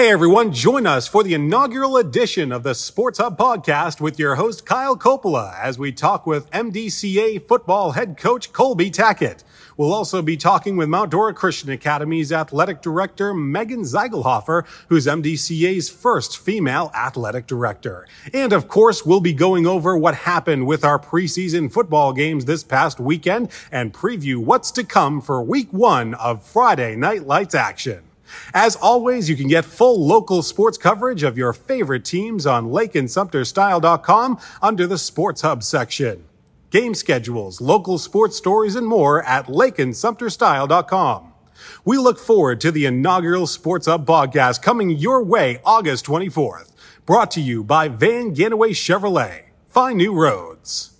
Hey everyone, join us for the inaugural edition of the Sports Hub podcast with your host Kyle Coppola as we talk with MDCA football head coach Colby Tackett. We'll also be talking with Mount Dora Christian Academy's athletic director Megan Zeigelhofer, who's MDCA's first female athletic director. And of course, we'll be going over what happened with our preseason football games this past weekend and preview what's to come for week one of Friday Night Lights action. As always, you can get full local sports coverage of your favorite teams on lakeandsumterstyle.com under the Sports Hub section. Game schedules, local sports stories, and more at lakeandsumterstyle.com. We look forward to the inaugural Sports Hub podcast coming your way August 24th. Brought to you by Vann Gannaway Chevrolet. Find new roads.